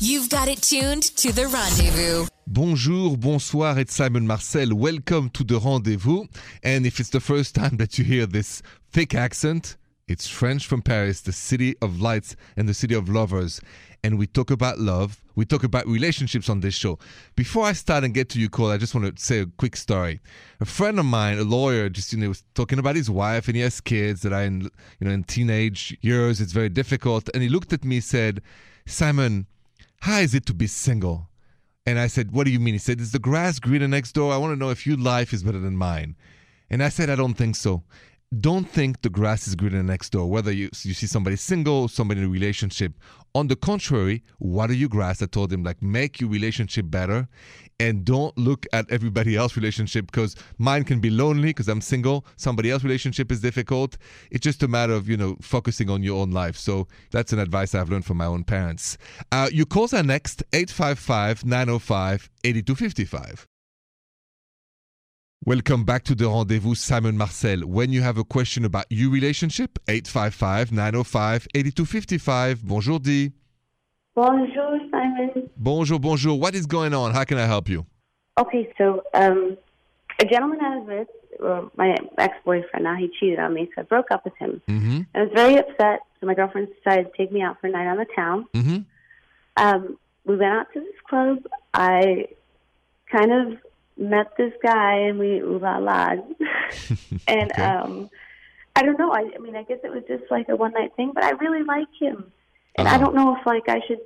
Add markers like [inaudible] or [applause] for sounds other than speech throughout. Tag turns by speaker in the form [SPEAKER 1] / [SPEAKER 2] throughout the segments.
[SPEAKER 1] You've got it tuned to the rendezvous.
[SPEAKER 2] Bonjour, bonsoir, it's Simon Marcel. Welcome to the rendezvous. And if it's the first time that you hear this thick accent, it's French from Paris, the city of lights and the city of lovers. And we talk about love, we talk about relationships on this show. Before I start and get to you, Cole, I just want to say a quick story. A friend of mine, a lawyer, just you know, was talking about his wife and he has kids that are in you know in teenage years. It's very difficult. And he looked at me said, Simon, how is it to be single? And I said, What do you mean? He said, Is the grass greener next door? I want to know if your life is better than mine. And I said, I don't think so. Don't think the grass is greener next door, whether you, you see somebody single, somebody in a relationship. On the contrary, water your grass. I told him, like, make your relationship better and don't look at everybody else relationship because mine can be lonely because I'm single. Somebody else relationship is difficult. It's just a matter of, you know, focusing on your own life. So that's an advice I've learned from my own parents. Uh, your calls are next 855 905 8255. Welcome back to the rendezvous, Simon Marcel. When you have a question about your relationship, 855 905 8255. Bonjour, Dee.
[SPEAKER 3] Bonjour, Simon.
[SPEAKER 2] Bonjour, bonjour. What is going on? How can I help you?
[SPEAKER 3] Okay, so um, a gentleman I was with, well, my ex-boyfriend, now he cheated on me, so I broke up with him.
[SPEAKER 2] Mm-hmm.
[SPEAKER 3] I was very upset, so my girlfriend decided to take me out for a night on the town.
[SPEAKER 2] Mm-hmm.
[SPEAKER 3] Um, we went out to this club. I kind of met this guy, and we ooh la la. [laughs] and
[SPEAKER 2] Okay.
[SPEAKER 3] um, I don't know. I, I mean, I guess it was just like a one night thing, but I really like him, and I
[SPEAKER 2] Uh-huh.
[SPEAKER 3] don't know if like I should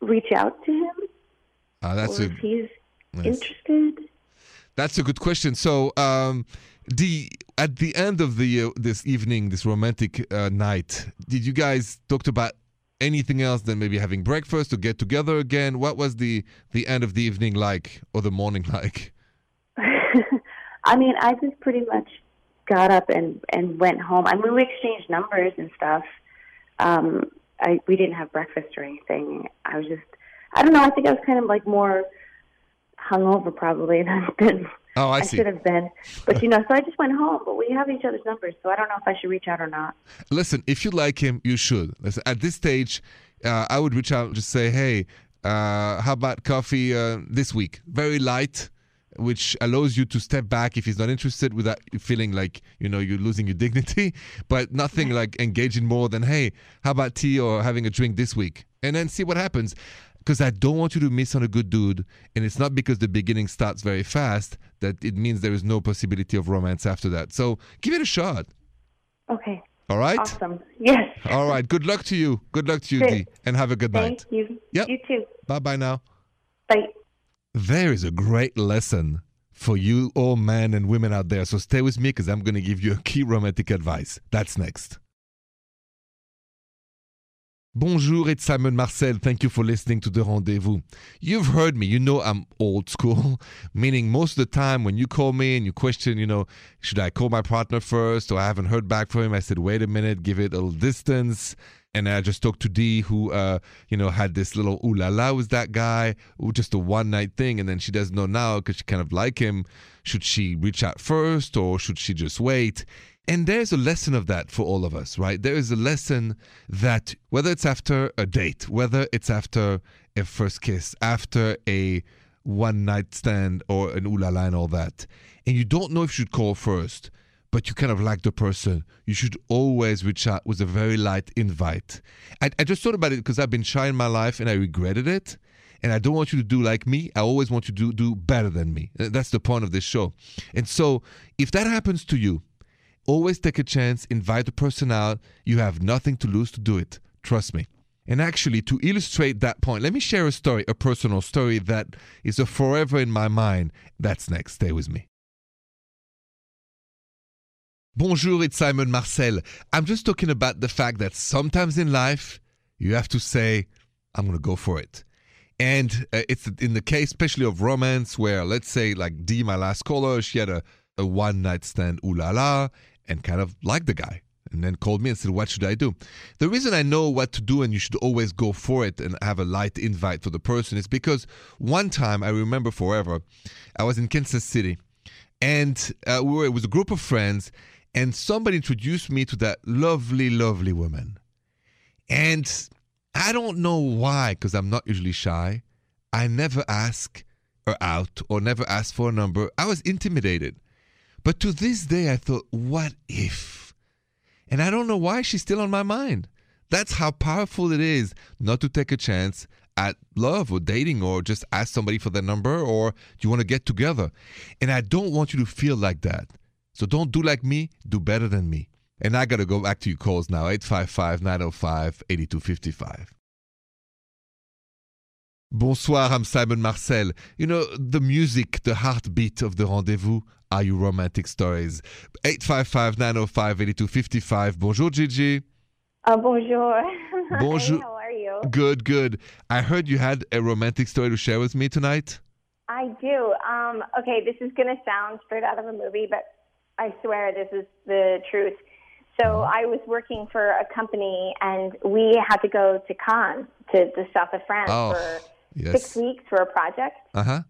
[SPEAKER 3] reach out to him
[SPEAKER 2] Ah, that's a
[SPEAKER 3] if he's
[SPEAKER 2] yes.
[SPEAKER 3] interested.
[SPEAKER 2] that's a good question. So, um, the at the end of the uh, this evening, this romantic uh, night, did you guys talked about anything else than maybe having breakfast or get together again? What was the the end of the evening like or the morning [laughs] like? [laughs]
[SPEAKER 3] I mean, I just pretty much got up and and went home. I mean, we exchanged numbers and stuff. Um, I we didn't have breakfast or anything. I was just, I don't know. I think I was kind of like more hungover probably [laughs] than, than
[SPEAKER 2] Oh, I
[SPEAKER 3] I,
[SPEAKER 2] see.
[SPEAKER 3] should have been. But you know, so I just went home. But we have each other's numbers, so I don't know if I should reach out or not.
[SPEAKER 2] Listen, if you like him, you should. Listen, at this stage, uh, I would reach out and just say, hey, uh, how about coffee uh, this week? Very light, which allows you to step back if he's not interested without feeling like, you know, you're losing your [laughs] dignity, but nothing like engaging more than, hey, how about tea or having a drink this week? And then see what happens. Because I don't want you to miss on a good dude. And it's not because the beginning starts very fast that it means there is no possibility of romance after that. So give it a shot.
[SPEAKER 3] Okay,
[SPEAKER 2] All right?
[SPEAKER 3] awesome. Yes.
[SPEAKER 2] All right. Good luck to you. Good luck to you, Dee, and have a good
[SPEAKER 3] Thank
[SPEAKER 2] night.
[SPEAKER 3] you.
[SPEAKER 2] Yep.
[SPEAKER 3] You too.
[SPEAKER 2] Bye bye now.
[SPEAKER 3] Bye.
[SPEAKER 2] There is a great lesson for you, all men and women out there. So stay with me because I'm going to give you a key romantic advice. That's next. Bonjour, it's Simon Marcel. Thank you for listening to The Rendezvous. You've heard me. You know I'm old school, [laughs] meaning most of the time when you call me and you question, you know, should I call my partner first or I haven't heard back from him, I said, wait a minute, give it a little distance. And I just talked to Dee, who, uh, you know, had this little ooh la la with that guy, ooh, just a one night thing. And then she doesn't know now because she kind of like him. Should she reach out first or should she just wait? And there's a lesson of that for all of us, right? There is a lesson that whether it's after a date, whether it's after a first kiss, after a one night stand or an ooh la la and all that, and you don't know if you should call first, but you kind of like the person, you should always reach out with a very light invite. I, I just thought about it because I've been shy in my life and I regretted it. And I don't want you to do like me. I always want you to do better than me. That's the point of this show. And so if that happens to you, always take a chance, invite the person out. You have nothing to lose to do it. Trust me. And actually, to illustrate that point, let me share a story, a personal story that is a forever in my mind. That's next. Stay with me. Bonjour, it's Simon Marcel. I'm just talking about the fact that sometimes in life, you have to say, I'm going to go for it. And uh, it's in the case, especially of romance, where let's say, like Dee, my last caller, she had a, a one night stand, ooh la la, and kind of liked the guy. And then called me and said, What should I do? The reason I know what to do and you should always go for it and have a light invite for the person is because one time I remember forever, I was in Kansas City and uh, we were, it was a group of friends, and somebody introduced me to that lovely, lovely woman. And I don't know why, because I'm not usually shy. I never ask her out or never ask for a number. I was intimidated. But to this day, I thought, what if? And I don't know why she's still on my mind. That's how powerful it is not to take a chance at love or dating or just ask somebody for their number or do you want to get together. And I don't want you to feel like that. So don't do like me, do better than me. And I got to go back to your calls now 855 905 8255. Bonsoir, I'm Simon Marcel. You know, the music, the heartbeat of the rendezvous are your romantic stories. 855 905 8255. Bonjour, Gigi.
[SPEAKER 4] Uh, bonjour. [laughs]
[SPEAKER 2] Bonjour.
[SPEAKER 4] Hi, how are you?
[SPEAKER 2] Good, good. I heard you had a romantic story to share with me tonight.
[SPEAKER 4] I do. Um, okay, this is going to sound straight out of a movie, but I swear this is the truth. So I was working for a company, and we had to go to Cannes, to the south of France,
[SPEAKER 2] Oh,
[SPEAKER 4] for
[SPEAKER 2] yes.
[SPEAKER 4] six weeks for a project.
[SPEAKER 2] Uh huh.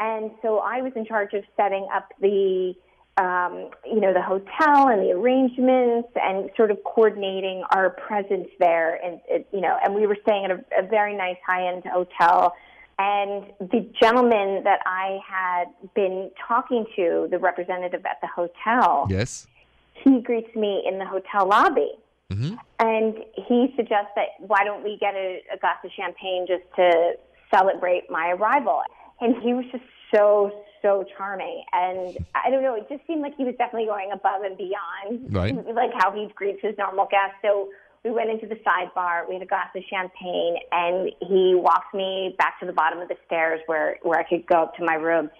[SPEAKER 4] And so I was in charge of setting up the, um, you know, the hotel and the arrangements and sort of coordinating our presence there. And, it, you know, and we were staying at a, a very nice high-end hotel. And the gentleman that I had been talking to, the representative at the hotel,
[SPEAKER 2] Yes.
[SPEAKER 4] he greets me in the hotel lobby.
[SPEAKER 2] Mhm.
[SPEAKER 4] And he suggests that why don't we get a, a glass of champagne just to celebrate my arrival? And he was just so, so charming. And I don't know, it just seemed like he was definitely going above and beyond,
[SPEAKER 2] Right.
[SPEAKER 4] like how he greets his normal guests. So we went into the sidebar, we had a glass of champagne, and he walked me back to the bottom of the stairs where, where I could go up to my room.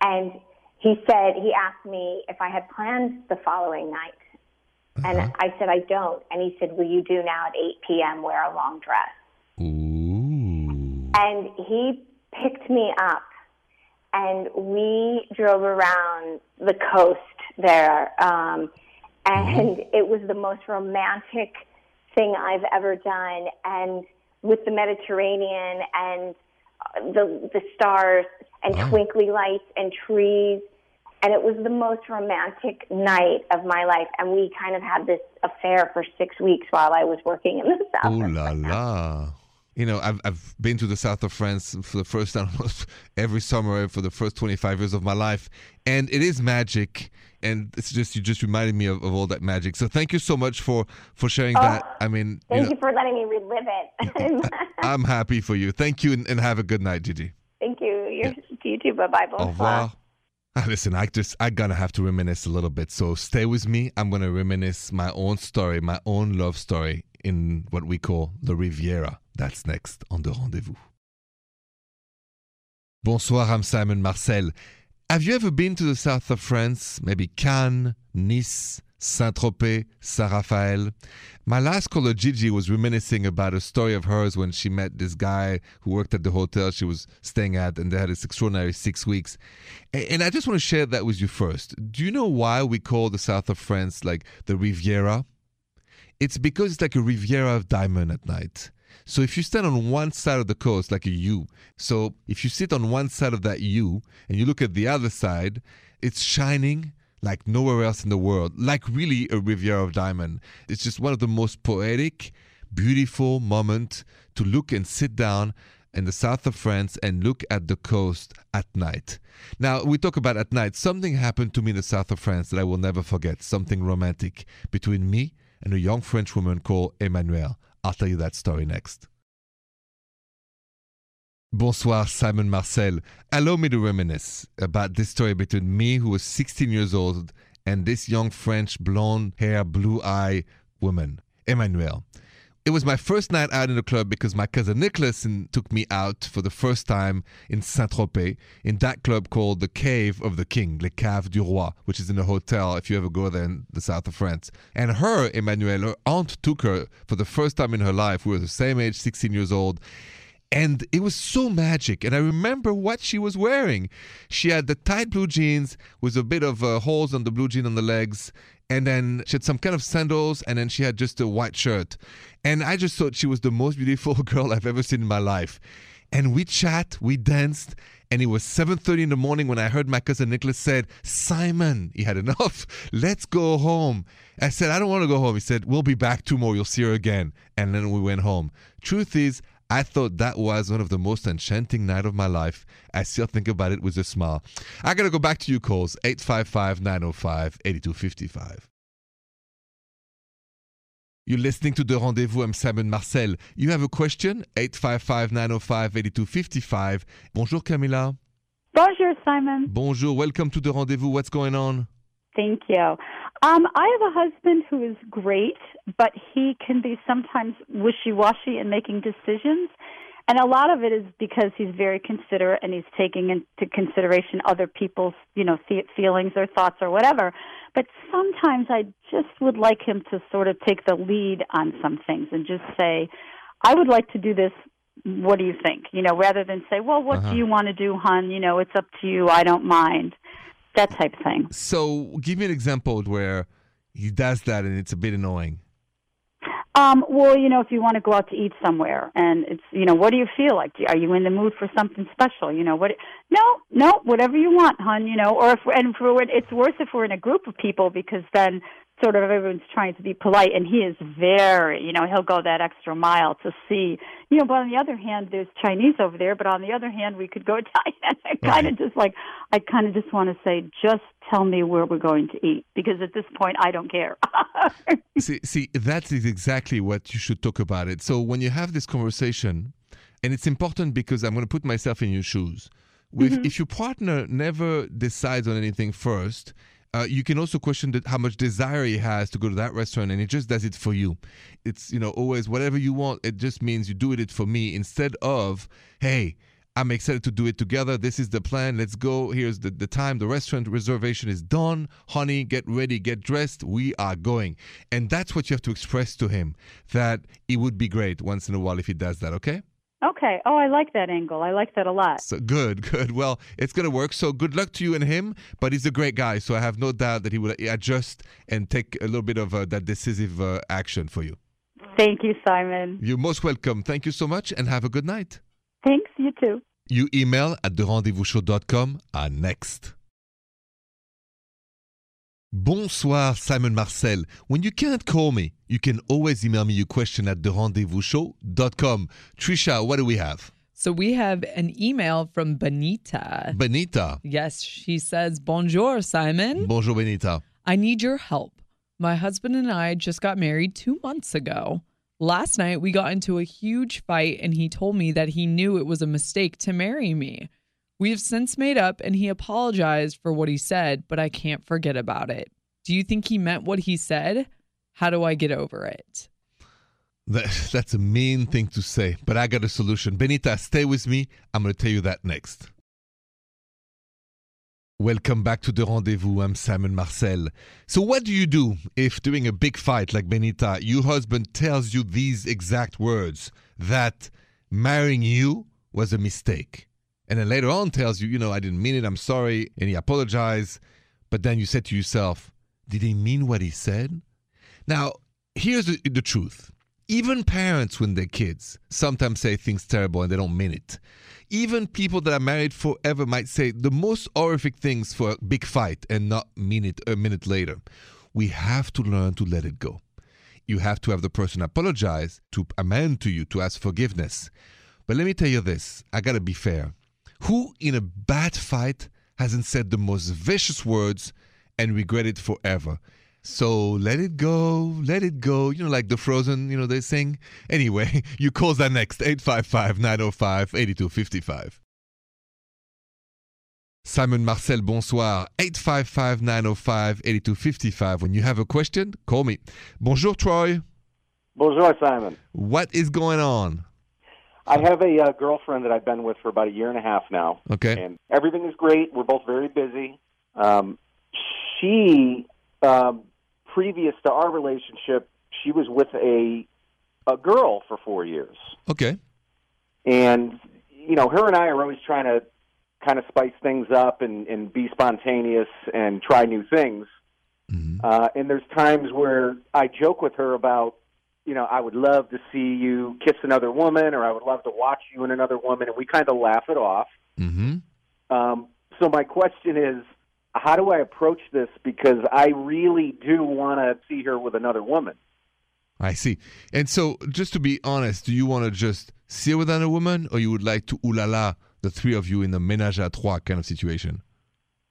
[SPEAKER 4] And he said, he asked me if I had plans the following night. And uh-huh. I said, I don't. And he said, Will you do now at 8 p.m. wear a long dress?
[SPEAKER 2] Ooh.
[SPEAKER 4] And he picked me up and we drove around the coast there. Um, and it was the most romantic thing I've ever done. And with the Mediterranean and the, the stars and
[SPEAKER 2] Wow.
[SPEAKER 4] twinkly lights and trees. And it was the most romantic night of my life. And we kind of had this affair for six weeks while I was working in the South.
[SPEAKER 2] Ooh la la. You know, I've, I've been to the south of France for the first time [laughs] almost every summer for the first 25 years of my life. And it is magic. And it's just, you just reminded me of, of all that magic. So thank you so much for, for sharing that. I mean, you
[SPEAKER 4] Thank
[SPEAKER 2] know,
[SPEAKER 4] you for letting me relive it. [laughs]
[SPEAKER 2] I'm happy for you. Thank you and, and have a good night, Gigi.
[SPEAKER 4] Thank you. You're, You too. Bye bye.
[SPEAKER 2] Au revoir. Ah, Listen, I just I gonna have to reminisce a little bit. So stay with me. I'm gonna reminisce my own story, my own love story in what we call the Riviera. That's next on the rendezvous. Bonsoir, I'm Simon Marcel. Have you ever been to the south of France? Maybe Cannes, Nice, Saint Tropez, Saint Raphael? My last caller, Gigi, was reminiscing about a story of hers when she met this guy who worked at the hotel she was staying at, and they had this extraordinary six weeks. And I just want to share that with you first. Do you know why we call the south of France like the Riviera? It's because it's like a Riviera of diamond at night. So if you stand on one side of the coast, like a U, so if you sit on one side of that U and you look at the other side, it's shining like nowhere else in the world, like really a Riviera of diamond. It's just one of the most poetic, beautiful moments to look and sit down in the south of France and look at the coast at night. Now, we talk about at night. Something happened to me in the south of France that I will never forget, something romantic between me and a young French woman called Emmanuelle. I'll tell you that story next. Bonsoir, Simon Marcel. Allow me to reminisce about this story between me, who was 16 years old, and this young French blonde hair, blue eye woman, Emmanuelle. It was my first night out in the club because my cousin Nicholas took me out for the first time in Saint Tropez in that club called the Cave of the King, Le Cave du Roi, which is in a hotel if you ever go there in the south of France. And her, Emmanuelle, her aunt took her for the first time in her life. We were the same age, 16 years old. And it was so magic. And I remember what she was wearing. She had the tight blue jeans with a bit of uh, holes on the blue jean on the legs. And then she had some kind of sandals. And then she had just a white shirt. And I just thought she was the most beautiful [laughs] girl I've ever seen in my life. and we chat, we danced, and it was 7:30 in the morning when I heard my cousin Nicholas said, "Simon, he had enough. [laughs] Let's go home." I said, "I don't want to go home." He said, "We'll be back tomorrow. You'll see her again." And then we went home. Truth is, I thought that was one of the most enchanting night of my life. I still think about it with a smile. I gotta go back to you calls 855-905-8255. You're listening to The Rendezvous. I'm Simon Marcel. You have a question? 855-905-8255. Bonjour, Camilla.
[SPEAKER 5] Bonjour, Simon.
[SPEAKER 2] Bonjour. Welcome to The Rendezvous. What's going on?
[SPEAKER 5] Thank you. Um, I have a husband who is great, but he can be sometimes wishy-washy in making decisions. And a lot of it is because he's very considerate and he's taking into consideration other people's, you know, feelings or thoughts or whatever. But sometimes I just would like him to sort of take the lead on some things and just say, I would like to do this. What do you think? You know, rather than say, well, what
[SPEAKER 2] Uh-huh.
[SPEAKER 5] do you want to do, hon? You know, it's up to you. I don't mind. That type of thing.
[SPEAKER 2] So, give me an example where he does that and it's a bit annoying.
[SPEAKER 5] Um, well, you know, if you want to go out to eat somewhere, and it's, you know, what do you feel like? Are you in the mood for something special? You know, what? No, no, whatever you want, hon. You know, or if and for it's worse if we're in a group of people because then sort of everyone's trying to be polite, and he is very, you know, he'll go that extra mile to see, you know. But on the other hand, there's Chinese over there, but on the other hand, we could go [laughs] Italian. I kind of just like, I kind of just want to say, just tell me where we're going to eat because at this point, I don't care. [laughs]
[SPEAKER 2] see, see, that is exactly what you should talk about it. So when you have this conversation, and it's important because I'm going to put myself in your shoes. With, mm-hmm. If your partner never decides on anything first, uh, you can also question that how much desire he has to go to that restaurant, and he just does it for you. It's you know always whatever you want. It just means you do it for me instead of hey. I'm excited to do it together. This is the plan. Let's go. Here's the, the time. The restaurant reservation is done. Honey, get ready, get dressed. We are going. And that's what you have to express to him that it would be great once in a while if he does that, okay?
[SPEAKER 5] Okay. Oh, I like that angle. I like that a lot.
[SPEAKER 2] So good, good. Well, it's going to work. So good luck to you and him. But he's a great guy. So I have no doubt that he will adjust and take a little bit of uh, that decisive uh, action for you.
[SPEAKER 5] Thank you, Simon.
[SPEAKER 2] You're most welcome. Thank you so much and have a good night.
[SPEAKER 5] Thanks, you too.
[SPEAKER 2] You email at therendezvousshow.com are next. Bonsoir, Simon Marcel. When you can't call me, you can always email me your question at therendezvousshow.com. Trisha, what do we have?
[SPEAKER 6] So we have an email from Benita.
[SPEAKER 2] Benita.
[SPEAKER 6] Yes, she says, Bonjour, Simon.
[SPEAKER 2] Bonjour, Benita.
[SPEAKER 6] I need your help. My husband and I just got married two months ago. Last night, we got into a huge fight, and he told me that he knew it was a mistake to marry me. We have since made up, and he apologized for what he said, but I can't forget about it. Do you think he meant what he said? How do I get over it?
[SPEAKER 2] That, [laughs] that's a mean thing to say, but I got a solution. Benita, stay with me. I'm going to tell you that next. Welcome back to the rendezvous. I'm Simon Marcel. So, what do you do if during a big fight like Benita, your husband tells you these exact words that marrying you was a mistake? And then later on tells you, you know, I didn't mean it, I'm sorry, and he apologized. But then you said to yourself, did he mean what he said? Now, here's the, the truth. Even parents, when they're kids, sometimes say things terrible and they don't mean it. Even people that are married forever might say the most horrific things for a big fight and not mean it a minute later. We have to learn to let it go. You have to have the person apologize, to amend to you, to ask forgiveness. But let me tell you this I gotta be fair. Who in a bad fight hasn't said the most vicious words and regret it forever? So let it go, let it go. You know, like the Frozen, you know, they sing. Anyway, [laughs] you call that next 855 905 8255. Simon Marcel, bonsoir. 855 905 8255. When you have a question, call me. Bonjour, Troy.
[SPEAKER 7] Bonjour, Simon.
[SPEAKER 2] What is going on?
[SPEAKER 7] I have a uh, girlfriend that I've been with for about a year and a half now,
[SPEAKER 2] Okay.
[SPEAKER 7] and everything is great. We're both very busy. Um, she, um, previous to our relationship, she was with a a girl for four years,
[SPEAKER 2] Okay.
[SPEAKER 7] and you know, her and I are always trying to kind of spice things up and, and be spontaneous and try new things.
[SPEAKER 2] Mhm.
[SPEAKER 7] Uh, and there's times where I joke with her about you know, I would love to see you kiss another woman, or I would love to watch you and another woman, and we kind of laugh it off.
[SPEAKER 2] Mm-hmm.
[SPEAKER 7] Um, so my question is, how do I approach this? Because I really do want to see her with another woman.
[SPEAKER 2] I see. And so, just to be honest, do you want to just see her with another woman, or you would like to ooh la la, the three of you in a ménage à trois kind of situation?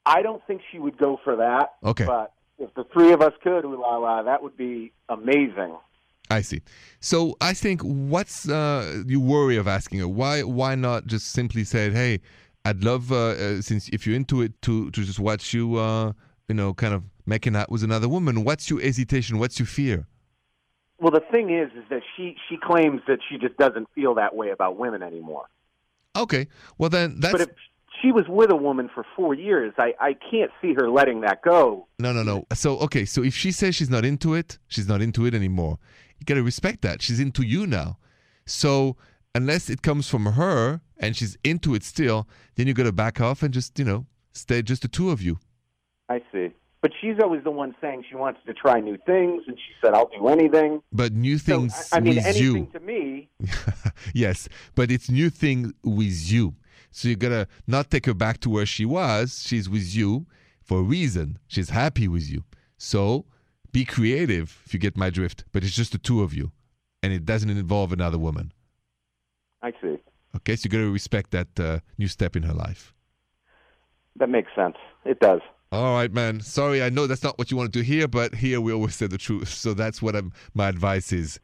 [SPEAKER 7] I don't think she would go for that.
[SPEAKER 2] Okay.
[SPEAKER 7] But if the three of us could, ooh la la, that would be amazing.
[SPEAKER 2] I see. So I think what's uh, you worry of asking her? Why why not just simply say, hey, I'd love uh, uh, since if you're into it to to just watch you uh, you know kind of making out with another woman. What's your hesitation? What's your fear?
[SPEAKER 7] Well, the thing is, is that she she claims that she just doesn't feel that way about women anymore.
[SPEAKER 2] Okay, well then that's
[SPEAKER 7] But if she was with a woman for four years, I I can't see her letting that go.
[SPEAKER 2] no no no. So okay, so if she says she's not into it, she's not into it anymore. You gotta respect that she's into you now. So unless it comes from her and she's into it still, then you gotta back off and just you know stay just the two of you.
[SPEAKER 7] I see. But she's always the one saying she wants to try new things, and she said, "I'll do anything."
[SPEAKER 2] But new
[SPEAKER 7] So,
[SPEAKER 2] things
[SPEAKER 7] I I mean, anything
[SPEAKER 2] you.
[SPEAKER 7] to me. [laughs]
[SPEAKER 2] yes, but it's new thing with you. So you gotta not take her back to where she was. She's with you for a reason. She's happy with you. So be creative if you get my drift. But it's just the two of you, and it doesn't involve another woman.
[SPEAKER 7] I see.
[SPEAKER 2] Okay, so you gotta respect that uh, new step in her life.
[SPEAKER 7] That makes sense. It does.
[SPEAKER 2] All right, man. Sorry, I know that's not what you wanted to hear, but here we always say the truth. So that's what I'm, my advice is.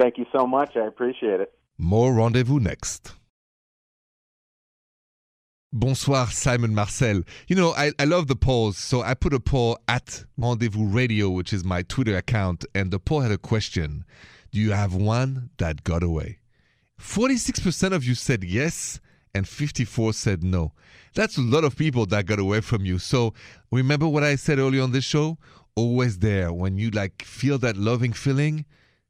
[SPEAKER 7] Thank you so much. I appreciate it.
[SPEAKER 2] More rendezvous next. Bonsoir, Simon Marcel. You know, I, I love the polls, so I put a poll at Rendezvous Radio, which is my Twitter account, and the poll had a question Do you have one that got away? 46% of you said yes, and 54 said no. That's a lot of people that got away from you. So remember what I said earlier on this show? Always there. When you like feel that loving feeling,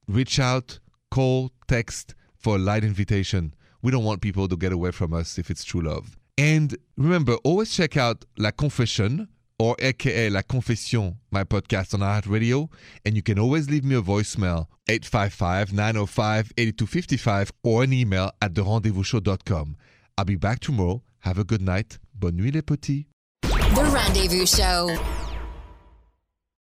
[SPEAKER 2] reach out, call, text for a light invitation. We don't want people to get away from us if it's true love. And remember, always check out La Confession or aka La Confession, my podcast on iHeartRadio. And you can always leave me a voicemail, 855-905-8255 or an email at therendezvousshow.com. I'll be back tomorrow. Have a good night. Bonne nuit les petits.
[SPEAKER 1] The Rendezvous Show.